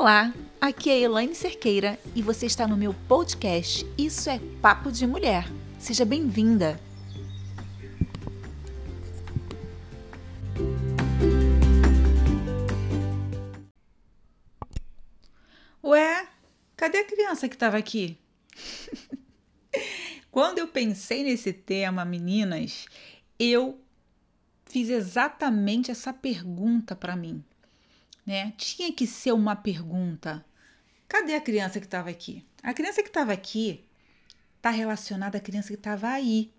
Olá, aqui é Elaine Cerqueira e você está no meu podcast Isso é Papo de Mulher. Seja bem-vinda! Ué, cadê a criança que estava aqui? Quando eu pensei nesse tema, meninas, eu fiz exatamente essa pergunta para mim né? Tinha que ser uma pergunta. Cadê a criança que estava aqui? A criança que estava aqui está relacionada à criança que estava aí,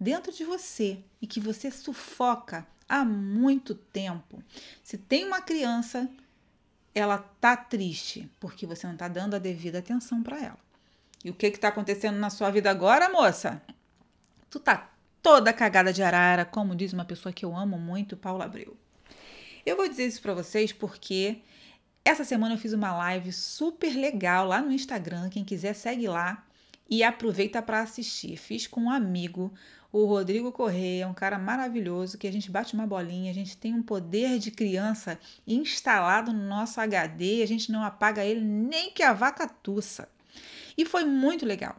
dentro de você e que você sufoca há muito tempo. Se tem uma criança, ela tá triste porque você não está dando a devida atenção para ela. E o que está acontecendo na sua vida agora, moça? Tu tá toda cagada de arara, como diz uma pessoa que eu amo muito, Paula Abreu. Eu vou dizer isso para vocês porque essa semana eu fiz uma live super legal lá no Instagram. Quem quiser, segue lá e aproveita para assistir. Fiz com um amigo, o Rodrigo Correia, um cara maravilhoso, que a gente bate uma bolinha, a gente tem um poder de criança instalado no nosso HD, a gente não apaga ele nem que a vaca tussa. E foi muito legal.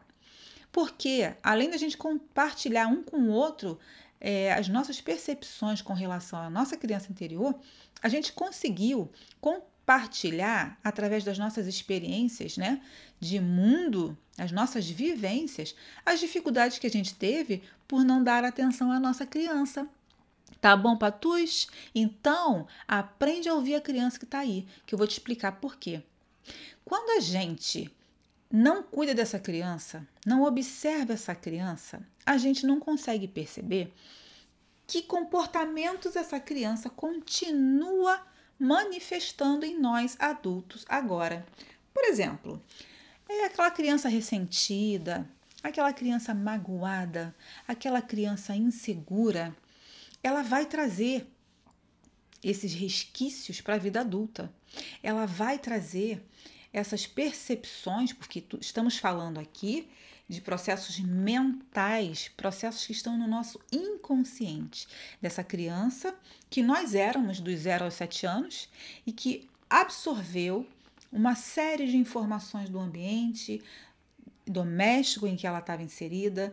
Porque, além da gente compartilhar um com o outro, é, as nossas percepções com relação à nossa criança interior, a gente conseguiu compartilhar através das nossas experiências, né, de mundo, as nossas vivências, as dificuldades que a gente teve por não dar atenção à nossa criança. Tá bom, Patus? Então, aprende a ouvir a criança que está aí, que eu vou te explicar por quê. Quando a gente não cuida dessa criança, não observa essa criança, a gente não consegue perceber que comportamentos essa criança continua manifestando em nós adultos agora. Por exemplo, é aquela criança ressentida, aquela criança magoada, aquela criança insegura, ela vai trazer esses resquícios para a vida adulta. Ela vai trazer essas percepções, porque estamos falando aqui de processos mentais, processos que estão no nosso inconsciente, dessa criança que nós éramos dos 0 aos 7 anos e que absorveu uma série de informações do ambiente doméstico em que ela estava inserida,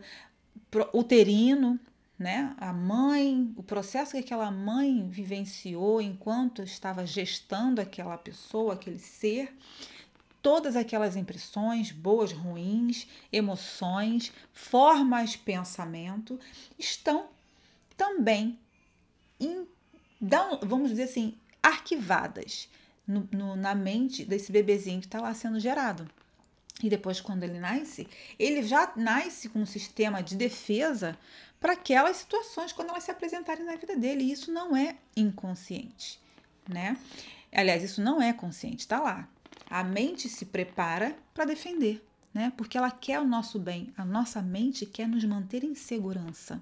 uterino, né? A mãe, o processo que aquela mãe vivenciou enquanto estava gestando aquela pessoa, aquele ser, todas aquelas impressões, boas, ruins, emoções, formas pensamento, estão também, vamos dizer assim, arquivadas no, no, na mente desse bebezinho que está lá sendo gerado. E depois, quando ele nasce, ele já nasce com um sistema de defesa para aquelas situações quando elas se apresentarem na vida dele. E isso não é inconsciente, né? Aliás, isso não é consciente, está lá. A mente se prepara para defender, né? Porque ela quer o nosso bem. A nossa mente quer nos manter em segurança.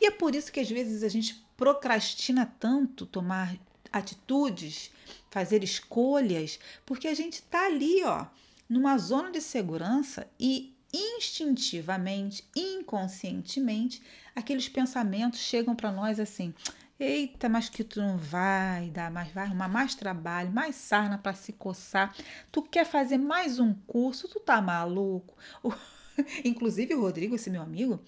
E é por isso que às vezes a gente procrastina tanto tomar atitudes, fazer escolhas, porque a gente está ali, ó, numa zona de segurança e instintivamente, inconscientemente, aqueles pensamentos chegam para nós assim: Eita, mas que tu não vai dar mais, vai arrumar mais trabalho, mais sarna para se coçar. Tu quer fazer mais um curso, tu tá maluco? O... Inclusive o Rodrigo, esse meu amigo,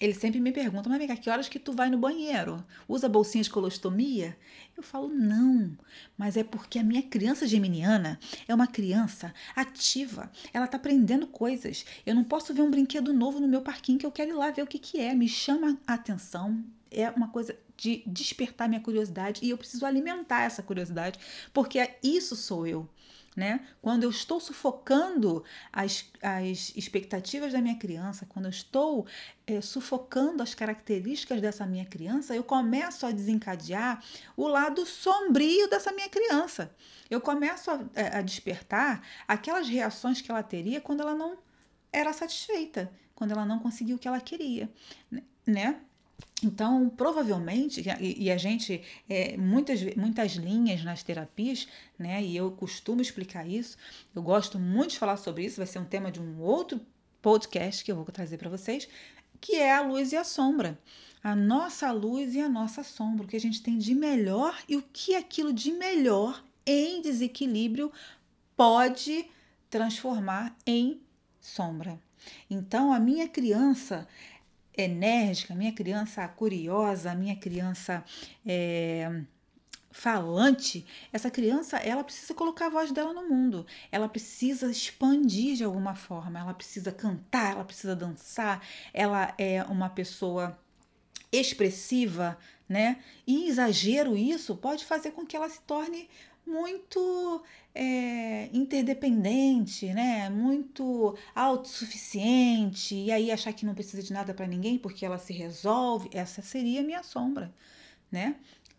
ele sempre me pergunta, mas amiga, que horas que tu vai no banheiro? Usa bolsinha de colostomia? Eu falo, não, mas é porque a minha criança geminiana é uma criança ativa, ela tá aprendendo coisas. Eu não posso ver um brinquedo novo no meu parquinho que eu quero ir lá ver o que, que é, me chama a atenção, é uma coisa de despertar minha curiosidade e eu preciso alimentar essa curiosidade, porque isso sou eu. Né? Quando eu estou sufocando as, as expectativas da minha criança, quando eu estou é, sufocando as características dessa minha criança, eu começo a desencadear o lado sombrio dessa minha criança. Eu começo a, é, a despertar aquelas reações que ela teria quando ela não era satisfeita, quando ela não conseguiu o que ela queria, né? Então, provavelmente, e a gente, é, muitas, muitas linhas nas terapias, né, e eu costumo explicar isso, eu gosto muito de falar sobre isso, vai ser um tema de um outro podcast que eu vou trazer para vocês, que é a luz e a sombra. A nossa luz e a nossa sombra, o que a gente tem de melhor e o que aquilo de melhor em desequilíbrio pode transformar em sombra. Então, a minha criança enérgica, minha criança curiosa, minha criança é, falante, essa criança ela precisa colocar a voz dela no mundo, ela precisa expandir de alguma forma, ela precisa cantar, ela precisa dançar, ela é uma pessoa expressiva, né? E exagero isso pode fazer com que ela se torne muito é, interdependente, né? Muito autossuficiente e aí achar que não precisa de nada para ninguém porque ela se resolve. Essa seria a minha sombra, né?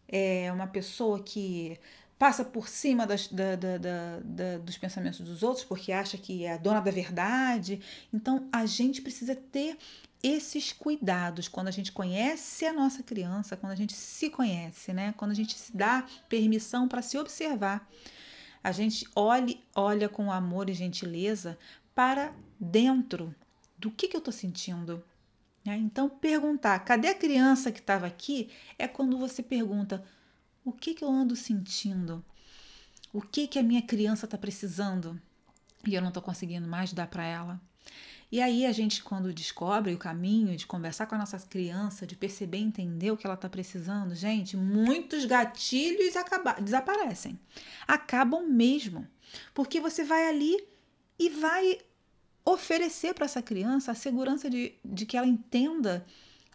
é uma pessoa que passa por cima das, da, da, da, dos pensamentos dos outros porque acha que é a dona da verdade. Então a gente precisa ter esses cuidados quando a gente conhece a nossa criança, quando a gente se conhece, né? Quando a gente se dá permissão para se observar. A gente olhe, olha com amor e gentileza para dentro do que, que eu estou sentindo, né? Então, perguntar, cadê a criança que estava aqui? É quando você pergunta, o que, que eu ando sentindo? O que, que a minha criança está precisando? E eu não estou conseguindo mais dar para ela. E aí a gente, quando descobre o caminho de conversar com a nossa criança, de perceber entender o que ela está precisando, gente, muitos gatilhos acaba, desaparecem. Acabam mesmo. Porque você vai ali e vai oferecer para essa criança a segurança de, de que ela entenda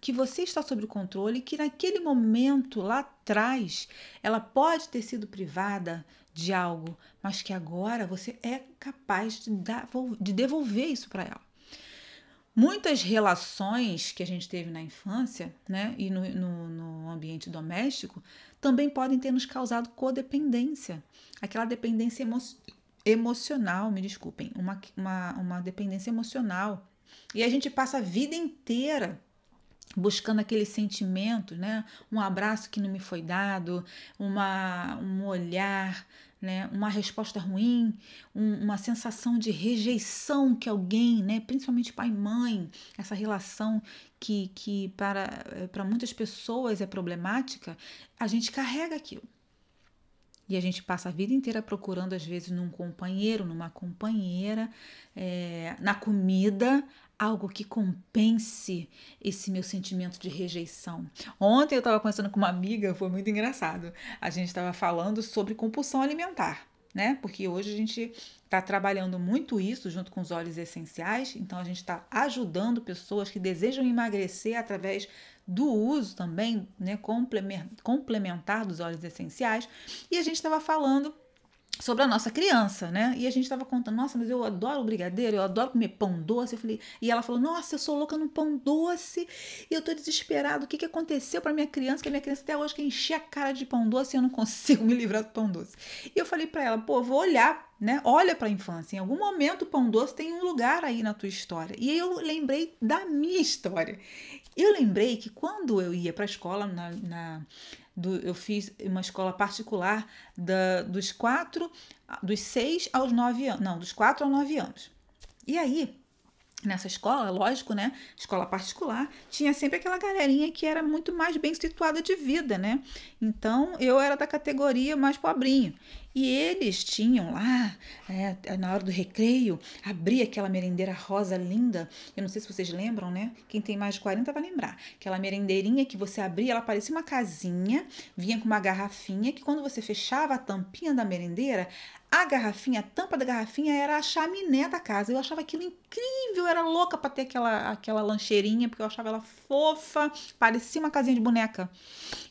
que você está sob controle e que naquele momento lá atrás ela pode ter sido privada de algo, mas que agora você é capaz de, dar, de devolver isso para ela. Muitas relações que a gente teve na infância né, e no, no, no ambiente doméstico também podem ter nos causado codependência, aquela dependência emocional emocional, me desculpem, uma, uma, uma dependência emocional. E a gente passa a vida inteira buscando aqueles sentimentos, né? Um abraço que não me foi dado, uma, um olhar, né? Uma resposta ruim, um, uma sensação de rejeição que alguém, né? Principalmente pai e mãe, essa relação que, que para, para muitas pessoas é problemática, a gente carrega aquilo. E a gente passa a vida inteira procurando, às vezes, num companheiro, numa companheira, é, na comida, algo que compense esse meu sentimento de rejeição. Ontem eu estava conversando com uma amiga, foi muito engraçado. A gente estava falando sobre compulsão alimentar, né? Porque hoje a gente está trabalhando muito isso junto com os óleos essenciais, então a gente está ajudando pessoas que desejam emagrecer através do uso também né, complementar dos óleos essenciais. E a gente estava falando sobre a nossa criança, né? E a gente estava contando, nossa, mas eu adoro brigadeiro, eu adoro comer pão doce. Eu falei, e ela falou, nossa, eu sou louca no pão doce e eu tô desesperado. O que, que aconteceu para minha criança? Que a minha criança até hoje quer encher a cara de pão doce e eu não consigo me livrar do pão doce. E eu falei para ela, pô, vou olhar, né? Olha para a infância. Em algum momento o pão doce tem um lugar aí na tua história. E eu lembrei da minha história. Eu lembrei que quando eu ia para a escola, na, na do, eu fiz uma escola particular da, dos quatro, dos seis aos nove anos, não, dos quatro aos nove anos. E aí, nessa escola, lógico, né? Escola particular, tinha sempre aquela galerinha que era muito mais bem situada de vida, né? Então eu era da categoria mais pobrinho. E eles tinham lá, é, na hora do recreio, abria aquela merendeira rosa linda. Eu não sei se vocês lembram, né? Quem tem mais de 40 vai lembrar. Aquela merendeirinha que você abria, ela parecia uma casinha, vinha com uma garrafinha, que quando você fechava a tampinha da merendeira, a garrafinha, a tampa da garrafinha era a chaminé da casa. Eu achava aquilo incrível, eu era louca para ter aquela, aquela lancheirinha, porque eu achava ela fofa, parecia uma casinha de boneca.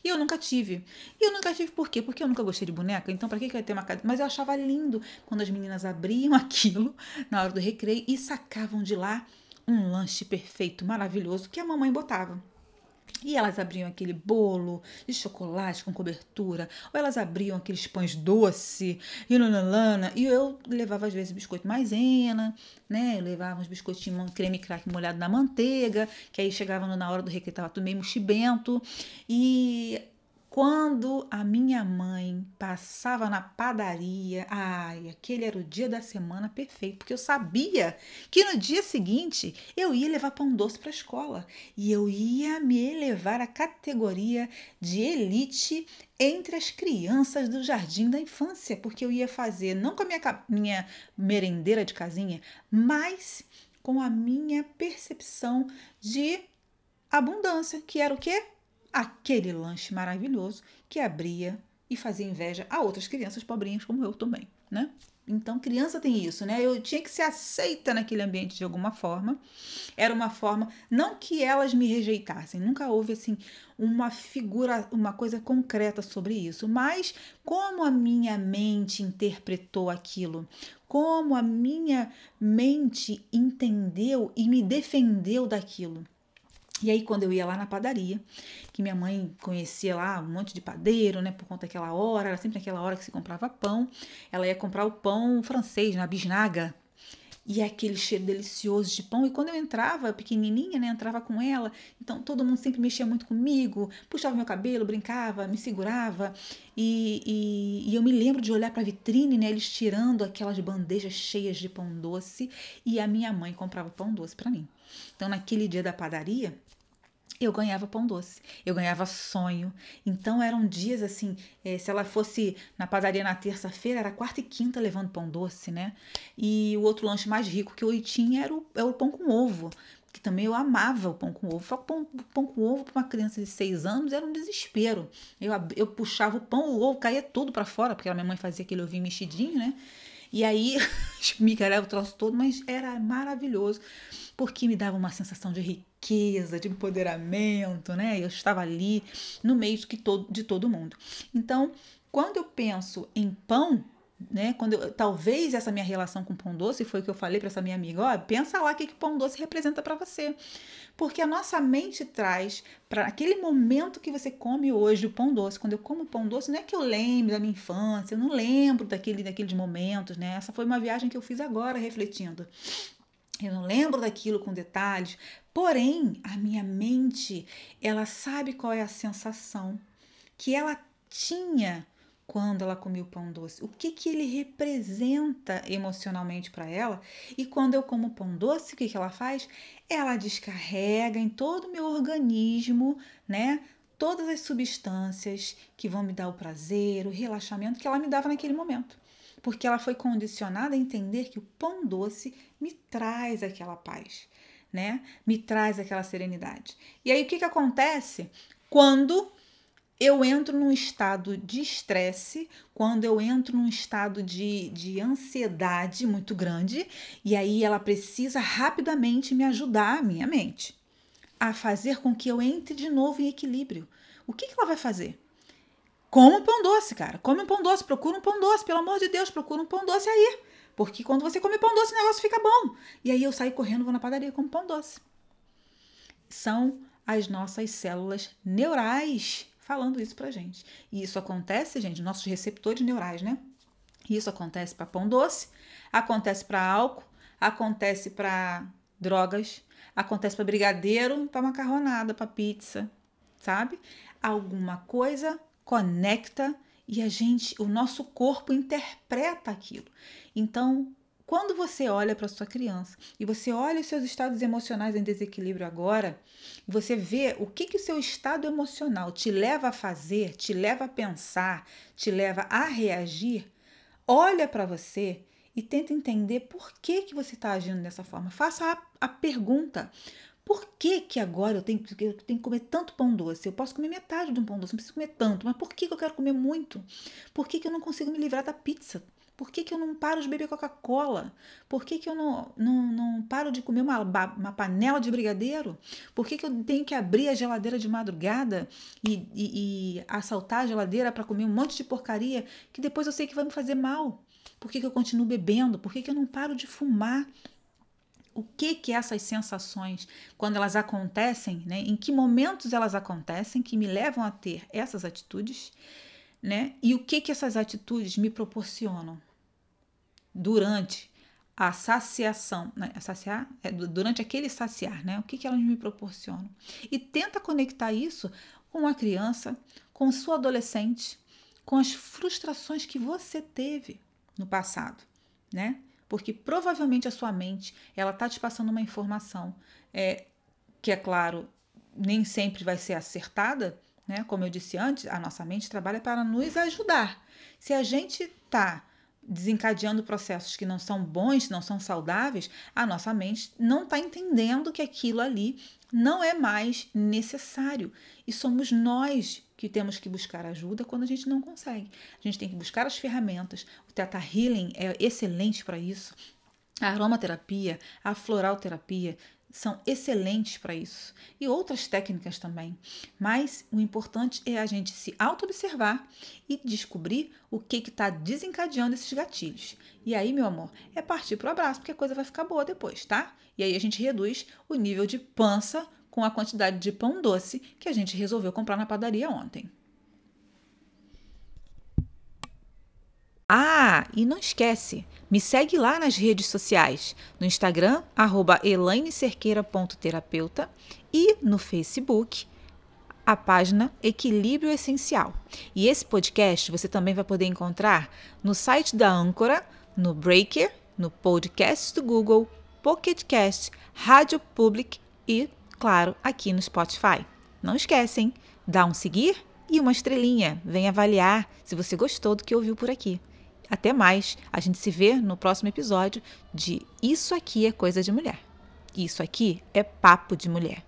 E eu nunca tive. E eu nunca tive por quê? Porque eu nunca gostei de boneca, então para que, que eu ia ter uma casinha? Mas eu achava lindo quando as meninas abriam aquilo na hora do recreio e sacavam de lá um lanche perfeito, maravilhoso que a mamãe botava. E elas abriam aquele bolo de chocolate com cobertura, ou elas abriam aqueles pães doce e nananana, e eu levava às vezes biscoito maisena, né? Eu levava uns biscoitinhos creme crack molhado na manteiga, que aí chegava na hora do recreio tava tudo meio mochibento. E quando a minha mãe passava na padaria, ai, aquele era o dia da semana perfeito, porque eu sabia que no dia seguinte eu ia levar pão doce para a escola e eu ia me elevar à categoria de elite entre as crianças do jardim da infância, porque eu ia fazer não com a minha, minha merendeira de casinha, mas com a minha percepção de abundância, que era o quê? Aquele lanche maravilhoso que abria e fazia inveja a outras crianças pobrinhas como eu também, né? Então, criança tem isso, né? Eu tinha que ser aceita naquele ambiente de alguma forma. Era uma forma, não que elas me rejeitassem, nunca houve assim uma figura, uma coisa concreta sobre isso, mas como a minha mente interpretou aquilo, como a minha mente entendeu e me defendeu daquilo. E aí, quando eu ia lá na padaria, que minha mãe conhecia lá um monte de padeiro, né, por conta daquela hora, era sempre naquela hora que se comprava pão, ela ia comprar o pão francês, na bisnaga, e aquele cheiro delicioso de pão. E quando eu entrava, pequenininha, né, entrava com ela, então todo mundo sempre mexia muito comigo, puxava meu cabelo, brincava, me segurava. E, e, e eu me lembro de olhar para a vitrine, né, eles tirando aquelas bandejas cheias de pão doce, e a minha mãe comprava pão doce para mim. Então, naquele dia da padaria, eu ganhava pão doce, eu ganhava sonho. Então eram dias assim, é, se ela fosse na padaria na terça-feira, era quarta e quinta levando pão doce, né? E o outro lanche mais rico que eu tinha era o, era o pão com ovo, que também eu amava o pão com ovo. Só que pão, pão com ovo para uma criança de seis anos era um desespero. Eu, eu puxava o pão, o ovo caía tudo para fora, porque a minha mãe fazia aquele ovinho mexidinho, né? E aí, micareva o troço todo, mas era maravilhoso, porque me dava uma sensação de riqueza, de empoderamento, né? Eu estava ali no meio de todo, de todo mundo. Então, quando eu penso em pão, né? Quando eu, talvez essa minha relação com pão doce foi o que eu falei para essa minha amiga, ó, pensa lá o que que pão doce representa para você. Porque a nossa mente traz para aquele momento que você come hoje o pão doce. Quando eu como pão doce, não é que eu lembro da minha infância, eu não lembro daquele daqueles momentos, né? Essa foi uma viagem que eu fiz agora refletindo. Eu não lembro daquilo com detalhes, porém, a minha mente, ela sabe qual é a sensação que ela tinha quando ela comia o pão doce, o que, que ele representa emocionalmente para ela. E quando eu como pão doce, o que, que ela faz? Ela descarrega em todo o meu organismo, né? Todas as substâncias que vão me dar o prazer, o relaxamento que ela me dava naquele momento. Porque ela foi condicionada a entender que o pão doce me traz aquela paz, né? Me traz aquela serenidade. E aí o que, que acontece? Quando eu entro num estado de estresse, quando eu entro num estado de, de ansiedade muito grande, e aí ela precisa rapidamente me ajudar, a minha mente, a fazer com que eu entre de novo em equilíbrio. O que, que ela vai fazer? Come um pão doce, cara. Come um pão doce, procura um pão doce, pelo amor de Deus, procura um pão doce aí. Porque quando você come pão doce, o negócio fica bom. E aí eu saio correndo, vou na padaria com pão doce. São as nossas células neurais falando isso pra gente. E isso acontece, gente, nossos receptores neurais, né? Isso acontece para pão doce, acontece para álcool, acontece para drogas, acontece para brigadeiro, para macarronada, para pizza, sabe? Alguma coisa conecta e a gente, o nosso corpo interpreta aquilo. Então, quando você olha para sua criança e você olha os seus estados emocionais em desequilíbrio agora, você vê o que que o seu estado emocional te leva a fazer, te leva a pensar, te leva a reagir, olha para você e tenta entender por que que você está agindo dessa forma. Faça a, a pergunta: por que, que agora eu tenho, eu tenho que comer tanto pão doce? Eu posso comer metade de um pão doce, não preciso comer tanto, mas por que, que eu quero comer muito? Por que, que eu não consigo me livrar da pizza? Por que, que eu não paro de beber Coca-Cola? Por que, que eu não, não, não paro de comer uma, uma panela de brigadeiro? Por que, que eu tenho que abrir a geladeira de madrugada e, e, e assaltar a geladeira para comer um monte de porcaria que depois eu sei que vai me fazer mal? Por que, que eu continuo bebendo? Por que, que eu não paro de fumar? O que que essas sensações, quando elas acontecem, né, em que momentos elas acontecem que me levam a ter essas atitudes, né? E o que que essas atitudes me proporcionam? durante a saciação, né? saciar, é, durante aquele saciar, né? O que, que elas me proporcionam? E tenta conectar isso com a criança, com sua adolescente, com as frustrações que você teve no passado, né? Porque provavelmente a sua mente ela tá te passando uma informação é, que é claro nem sempre vai ser acertada, né? Como eu disse antes, a nossa mente trabalha para nos ajudar. Se a gente tá desencadeando processos que não são bons, não são saudáveis, a nossa mente não está entendendo que aquilo ali não é mais necessário. E somos nós que temos que buscar ajuda quando a gente não consegue. A gente tem que buscar as ferramentas. O Theta Healing é excelente para isso. A aromaterapia, a floralterapia são excelentes para isso. E outras técnicas também. Mas o importante é a gente se auto-observar e descobrir o que está desencadeando esses gatilhos. E aí, meu amor, é partir para o abraço, porque a coisa vai ficar boa depois, tá? E aí a gente reduz o nível de pança com a quantidade de pão doce que a gente resolveu comprar na padaria ontem. Ah, e não esquece, me segue lá nas redes sociais, no Instagram, elainecerqueira.terapeuta e no Facebook, a página Equilíbrio Essencial. E esse podcast você também vai poder encontrar no site da Âncora, no Breaker, no podcast do Google, Pocket Cast, Rádio Public e, claro, aqui no Spotify. Não esquecem, dá um seguir e uma estrelinha. Vem avaliar se você gostou do que ouviu por aqui. Até mais. A gente se vê no próximo episódio de Isso Aqui é Coisa de Mulher. Isso aqui é Papo de Mulher.